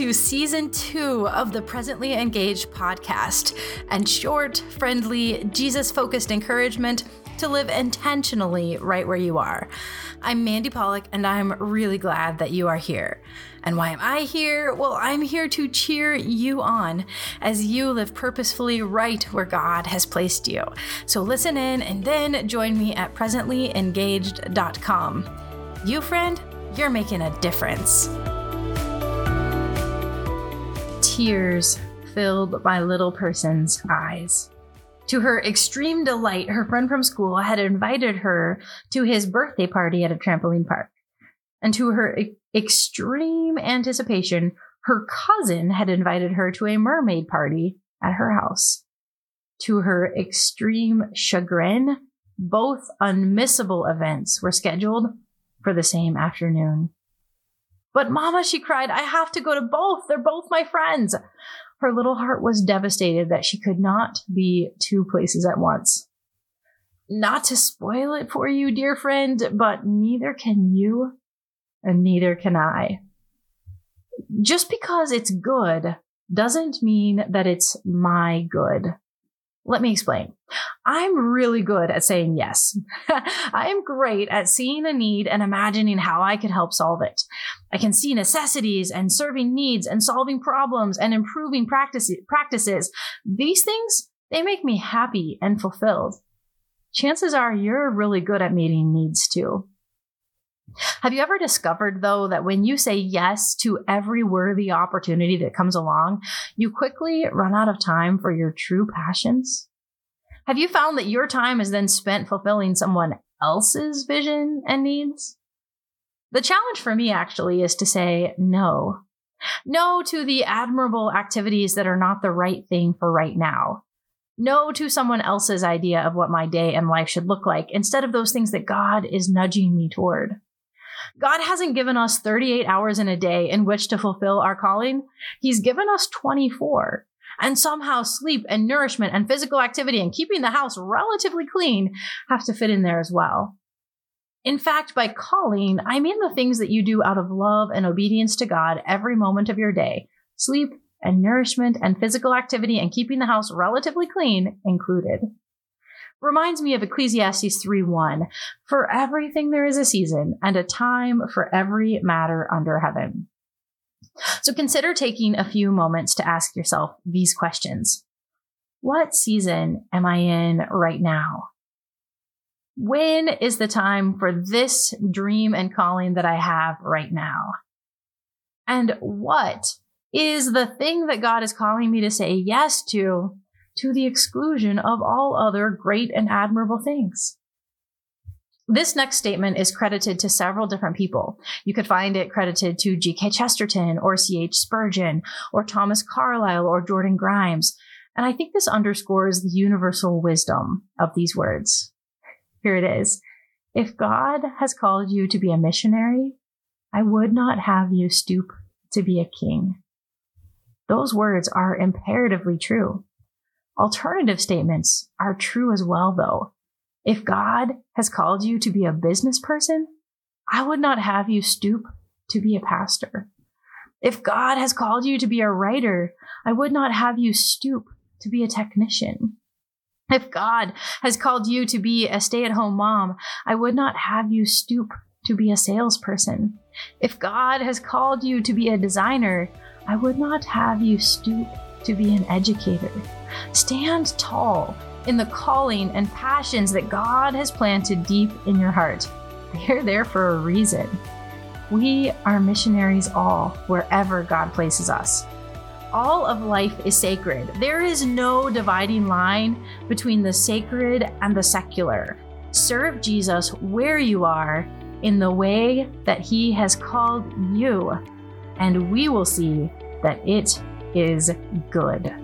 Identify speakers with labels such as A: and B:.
A: to season two of the Presently Engaged podcast and short, friendly, Jesus focused encouragement to live intentionally right where you are. I'm Mandy Pallock, and I'm really glad that you are here. And why am I here? Well, I'm here to cheer you on as you live purposefully right where God has placed you. So listen in and then join me at presentlyengaged.com. You, friend, you're making a difference tears filled my little person's eyes. To her extreme delight, her friend from school had invited her to his birthday party at a trampoline park. And to her e- extreme anticipation, her cousin had invited her to a mermaid party at her house. To her extreme chagrin, both unmissable events were scheduled for the same afternoon. But Mama, she cried, I have to go to both. They're both my friends. Her little heart was devastated that she could not be two places at once. Not to spoil it for you, dear friend, but neither can you and neither can I. Just because it's good doesn't mean that it's my good. Let me explain. I'm really good at saying yes. I'm great at seeing a need and imagining how I could help solve it. I can see necessities and serving needs and solving problems and improving practice- practices. These things, they make me happy and fulfilled. Chances are you're really good at meeting needs too. Have you ever discovered, though, that when you say yes to every worthy opportunity that comes along, you quickly run out of time for your true passions? Have you found that your time is then spent fulfilling someone else's vision and needs? The challenge for me actually is to say no. No to the admirable activities that are not the right thing for right now. No to someone else's idea of what my day and life should look like instead of those things that God is nudging me toward. God hasn't given us 38 hours in a day in which to fulfill our calling. He's given us 24. And somehow sleep and nourishment and physical activity and keeping the house relatively clean have to fit in there as well. In fact, by calling, I mean the things that you do out of love and obedience to God every moment of your day. Sleep and nourishment and physical activity and keeping the house relatively clean included reminds me of Ecclesiastes 3:1. For everything there is a season and a time for every matter under heaven. So consider taking a few moments to ask yourself these questions. What season am I in right now? When is the time for this dream and calling that I have right now? And what is the thing that God is calling me to say yes to to the exclusion of all other great and admirable things. This next statement is credited to several different people. You could find it credited to G.K. Chesterton or C.H. Spurgeon or Thomas Carlyle or Jordan Grimes. And I think this underscores the universal wisdom of these words. Here it is. If God has called you to be a missionary, I would not have you stoop to be a king. Those words are imperatively true. Alternative statements are true as well, though. If God has called you to be a business person, I would not have you stoop to be a pastor. If God has called you to be a writer, I would not have you stoop to be a technician. If God has called you to be a stay at home mom, I would not have you stoop to be a salesperson. If God has called you to be a designer, I would not have you stoop to be an educator. Stand tall in the calling and passions that God has planted deep in your heart. They're there for a reason. We are missionaries all, wherever God places us. All of life is sacred. There is no dividing line between the sacred and the secular. Serve Jesus where you are in the way that He has called you, and we will see that it is good.